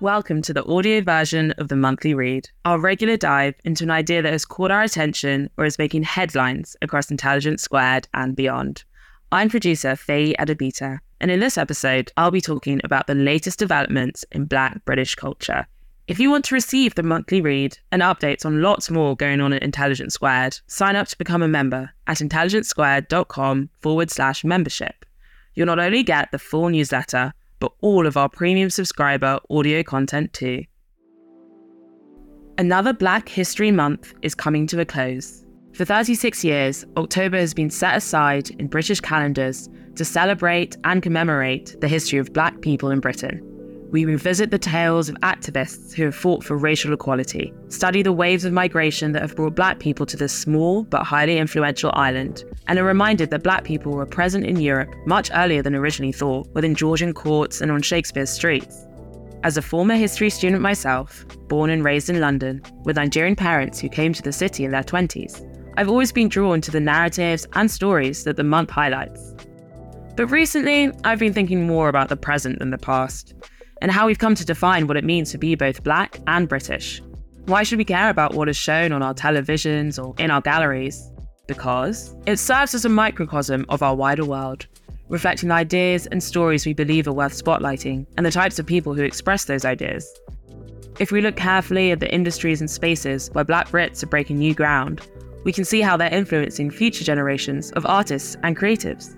Welcome to the audio version of the monthly read, our regular dive into an idea that has caught our attention or is making headlines across Intelligence Squared and beyond. I'm producer Feyi Adegbite, and in this episode, I'll be talking about the latest developments in Black British culture. If you want to receive the monthly read and updates on lots more going on at Intelligence Squared, sign up to become a member at intelligencesquared.com forward slash membership. You'll not only get the full newsletter, but all of our premium subscriber audio content too. Another Black History Month is coming to a close. For 36 years, October has been set aside in British calendars to celebrate and commemorate the history of Black people in Britain. We revisit the tales of activists who have fought for racial equality, study the waves of migration that have brought Black people to this small but highly influential island, and are reminded that Black people were present in Europe much earlier than originally thought, within Georgian courts and on Shakespeare's streets. As a former history student myself, born and raised in London, with Nigerian parents who came to the city in their 20s, I've always been drawn to the narratives and stories that the month highlights. But recently, I've been thinking more about the present than the past and how we've come to define what it means to be both black and British. Why should we care about what is shown on our televisions or in our galleries? Because it serves as a microcosm of our wider world, reflecting the ideas and stories we believe are worth spotlighting and the types of people who express those ideas. If we look carefully at the industries and spaces where Black Brits are breaking new ground, we can see how they're influencing future generations of artists and creatives.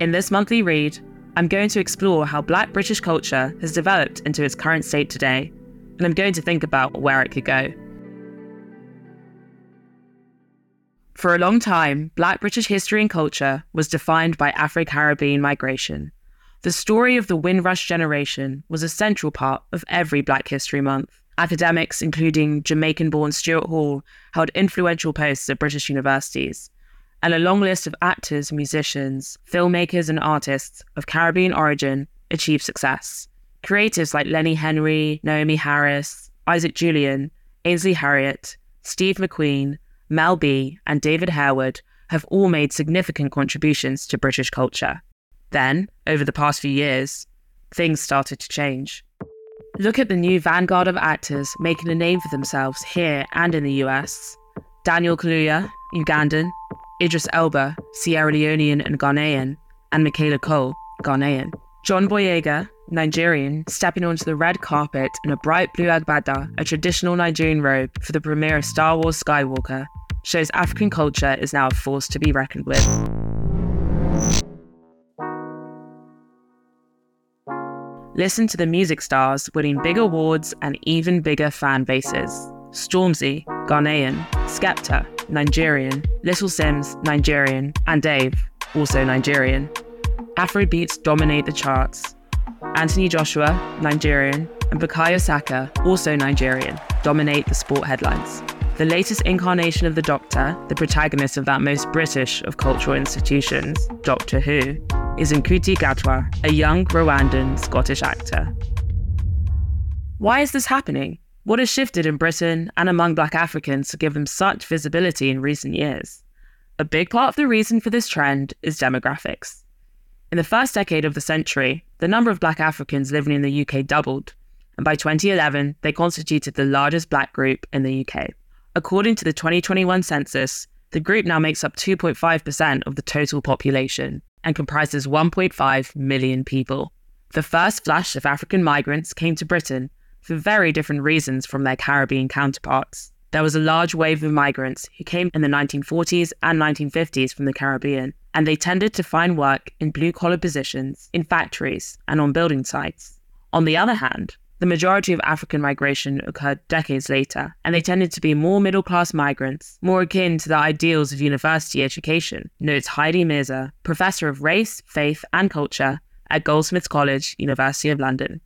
In this monthly read, I'm going to explore how Black British culture has developed into its current state today, and I'm going to think about where it could go. For a long time, Black British history and culture was defined by Afro Caribbean migration. The story of the Windrush generation was a central part of every Black History Month. Academics, including Jamaican born Stuart Hall, held influential posts at British universities, and a long list of actors, musicians, filmmakers, and artists of Caribbean origin achieved success. Creatives like Lenny Henry, Naomie Harris, Isaac Julien, Ainsley Harriott, Steve McQueen, Mel B, and David Harewood have all made significant contributions to British culture. Then, over the past few years, things started to change. Look at the new vanguard of actors making a name for themselves here and in the US. Daniel Kaluuya, Ugandan, Idris Elba, Sierra Leonean and Ghanaian, and Michaela Coel, Ghanaian. John Boyega, Nigerian, stepping onto the red carpet in a bright blue agbada, a traditional Nigerian robe, for the premiere of Star Wars Skywalker, shows African culture is now a force to be reckoned with. Listen to the music stars winning big awards and even bigger fan bases. Stormzy, Ghanaian, Skepta, Nigerian, Little Simz, Nigerian, and Dave, also Nigerian. Afrobeats dominate the charts. Anthony Joshua, Nigerian, and Bukayo Saka, also Nigerian. dominate the sport headlines. The latest incarnation of the Doctor, the protagonist of that most British of cultural institutions, Doctor Who, is Ncuti Gatwa, a young Rwandan Scottish actor. Why is this happening? What has shifted in Britain and among Black Africans to give them such visibility in recent years? A big part of the reason for this trend is demographics. In the first decade of the century, the number of Black Africans living in the UK doubled, and by 2011, they constituted the largest Black group in the UK. According to the 2021 census, the group now makes up 2.5% of the total population and comprises 1.5 million people. The first flush of African migrants came to Britain for very different reasons from their Caribbean counterparts. There was a large wave of migrants who came in the 1940s and 1950s from the Caribbean, and they tended to find work in blue collar positions, in factories, and on building sites. On the other hand, the majority of African migration occurred decades later, and they tended to be more middle class migrants, more akin to the ideals of university education, notes Heidi Mirza, professor of race, faith, and culture at Goldsmiths College, University of London.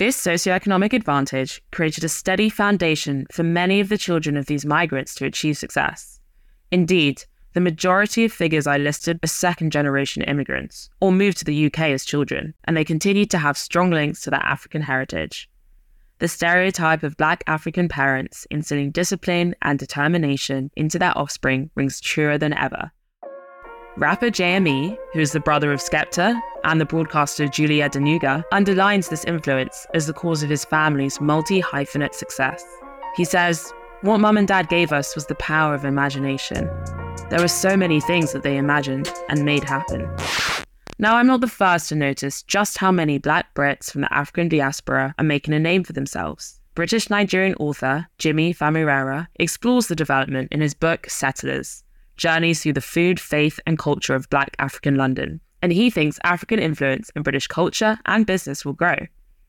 This socioeconomic advantage created a steady foundation for many of the children of these migrants to achieve success. Indeed, the majority of figures I listed are second generation immigrants or moved to the UK as children, and they continued to have strong links to their African heritage. The stereotype of black African parents instilling discipline and determination into their offspring rings truer than ever. Rapper JME, who is the brother of Skepta and the broadcaster Julie Adenuga, underlines this influence as the cause of his family's multi hyphenate success. He says, What mum and dad gave us was the power of imagination. There were so many things that they imagined and made happen. Now, I'm not the first to notice just how many black Brits from the African diaspora are making a name for themselves. British Nigerian author Jimi Famurewa explores the development in his book Settlers journeys through the food, faith, and culture of Black African London, and he thinks African influence in British culture and business will grow.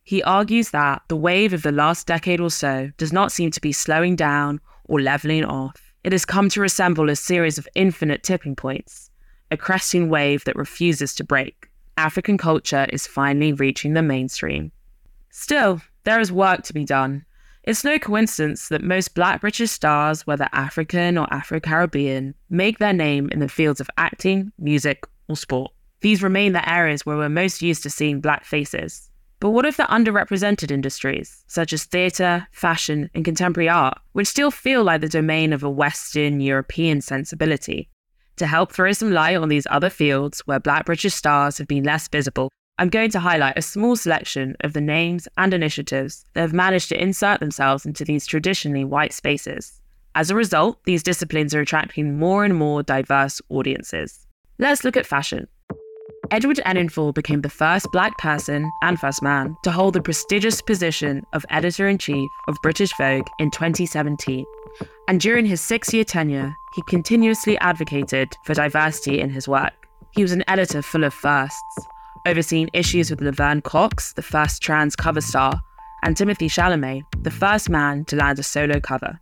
He argues that the wave of the last decade or so does not seem to be slowing down or leveling off. It has come to resemble a series of infinite tipping points, a cresting wave that refuses to break. African culture is finally reaching the mainstream. Still, there is work to be done, it's no coincidence that most black British stars, whether African or Afro Caribbean, make their name in the fields of acting, music, or sport. These remain the areas where we're most used to seeing black faces. But what of the underrepresented industries, such as theatre, fashion, and contemporary art, which still feel like the domain of a Western European sensibility? To help throw some light on these other fields where black British stars have been less visible, I'm going to highlight a small selection of the names and initiatives that have managed to insert themselves into these traditionally white spaces. As a result, these disciplines are attracting more and more diverse audiences. Let's look at fashion. Edward Enninful became the first black person and first man to hold the prestigious position of editor in chief of British Vogue in 2017. And during his six year tenure, he continuously advocated for diversity in his work. He was an editor full of firsts, overseeing issues with Laverne Cox, the first trans cover star, and Timothy Chalamet, the first man to land a solo cover.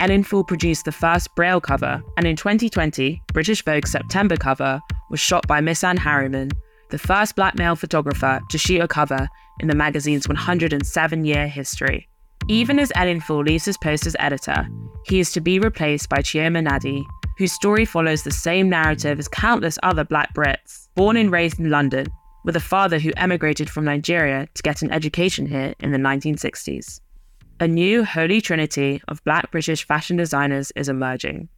Enninful produced the first Braille cover, and in 2020, British Vogue's September cover was shot by Misan Harriman, the first black male photographer to shoot a cover in the magazine's 107 year history. Even as Enninful leaves his post as editor, he is to be replaced by Chioma Nnadi, whose story follows the same narrative as countless other black Brits, born and raised in London, with a father who emigrated from Nigeria to get an education here in the 1960s. A new holy trinity of black British fashion designers is emerging.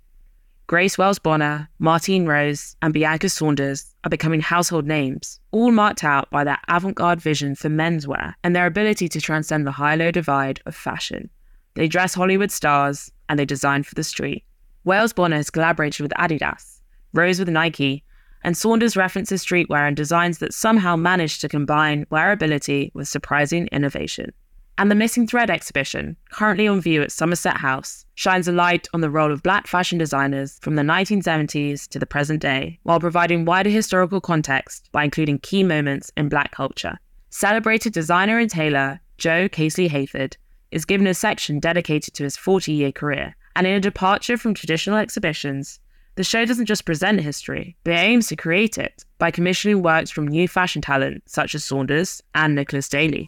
Grace Wales Bonner, Martine Rose, and Bianca Saunders are becoming household names, all marked out by their avant garde vision for menswear and their ability to transcend the high low divide of fashion. They dress Hollywood stars and they design for the street. Wells Bonner has collaborated with Adidas, Rose with Nike, and Saunders references streetwear and designs that somehow manage to combine wearability with surprising innovation. And the Missing Thread exhibition, currently on view at Somerset House, shines a light on the role of black fashion designers from the 1970s to the present day, while providing wider historical context by including key moments in black culture. Celebrated designer and tailor Joe Casely Hayford is given a section dedicated to his 40 year career, and in a departure from traditional exhibitions, the show doesn't just present history, but aims to create it by commissioning works from new fashion talent such as Saunders and Nicholas Daley.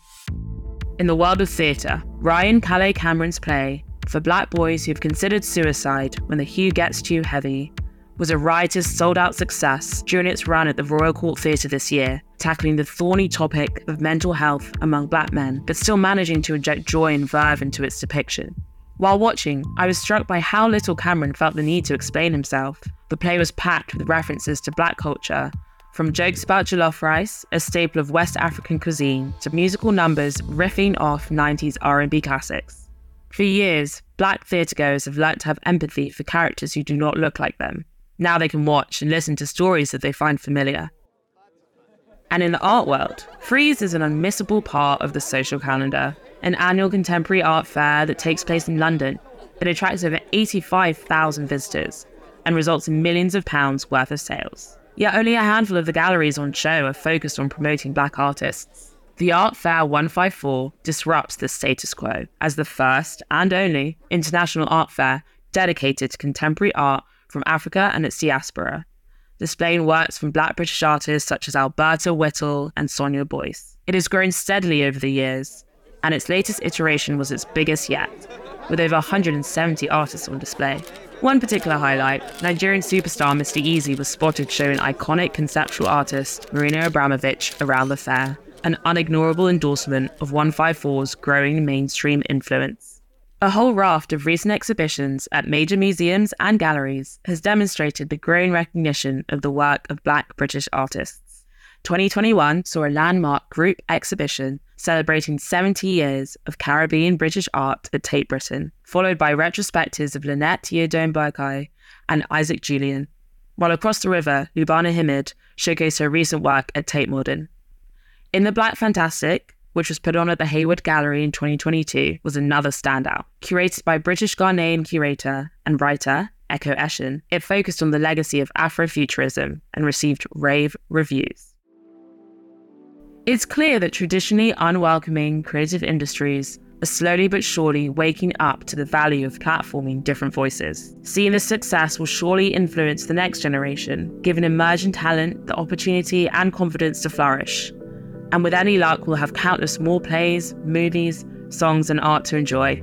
In the world of theatre, Ryan Calais Cameron's play, for black boys who've considered suicide when the hue gets too heavy was a riotous sold out success during its run at the Royal Court Theatre this year, tackling the thorny topic of mental health among black men, but still managing to inject joy and verve into its depiction. While watching, I was struck by how little Cameron felt the need to explain himself. The play was packed with references to black culture, from jokes about jollof rice, a staple of West African cuisine, to musical numbers riffing off 90s R&B classics. For years, black theatregoers have learnt to have empathy for characters who do not look like them. Now they can watch and listen to stories that they find familiar. And in the art world, Frieze is an unmissable part of the social calendar, an annual contemporary art fair that takes place in London. that attracts over 85,000 visitors and results in millions of pounds worth of sales. Yet only a handful of the galleries on show are focused on promoting black artists. The Art Fair 154 disrupts the status quo as the first and only international art fair dedicated to contemporary art from Africa and its diaspora, displaying works from black British artists such as Alberta Whittle and Sonia Boyce. It has grown steadily over the years, and its latest iteration was its biggest yet, with over 170 artists on display. One particular highlight Nigerian superstar Mr. Eazi was spotted showing iconic conceptual artist Marina Abramovic around the fair, an unignorable endorsement of 154's growing mainstream influence. A whole raft of recent exhibitions at major museums and galleries has demonstrated the growing recognition of the work of Black British artists. 2021 saw a landmark group exhibition celebrating 70 years of Caribbean British art at Tate Britain, followed by retrospectives of Lynette Yiadom Boakye and Isaac Julien, while across the river, Lubna Himid showcased her recent work at Tate Modern. In the Black Fantastic, which was put on at the Hayward Gallery in 2022, was another standout. Curated by British Ghanaian curator and writer Ekow Eshun, it focused on the legacy of Afrofuturism and received rave reviews. It's clear that traditionally unwelcoming creative industries are slowly but surely waking up to the value of platforming different voices. Seeing this success will surely influence the next generation, giving emerging talent the opportunity and confidence to flourish. And with any luck, we'll have countless more plays, movies, songs, and art to enjoy.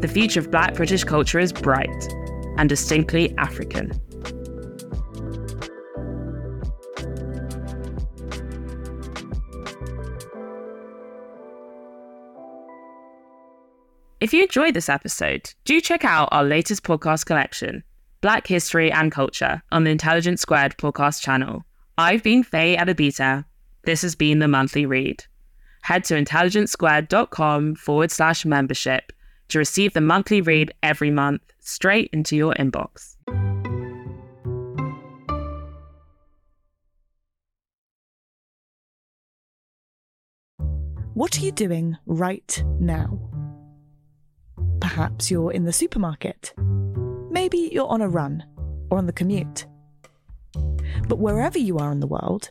The future of Black British culture is bright and distinctly African. If you enjoyed this episode, do check out our latest podcast collection, Black History and Culture, on the Intelligence Squared podcast channel. I've been Feyi Adegbite. This has been the monthly read. Head to intelligencesquared.com forward slash membership to receive the monthly read every month straight into your inbox. What are you doing right now? Perhaps you're in the supermarket. Maybe you're on a run or on the commute. But wherever you are in the world,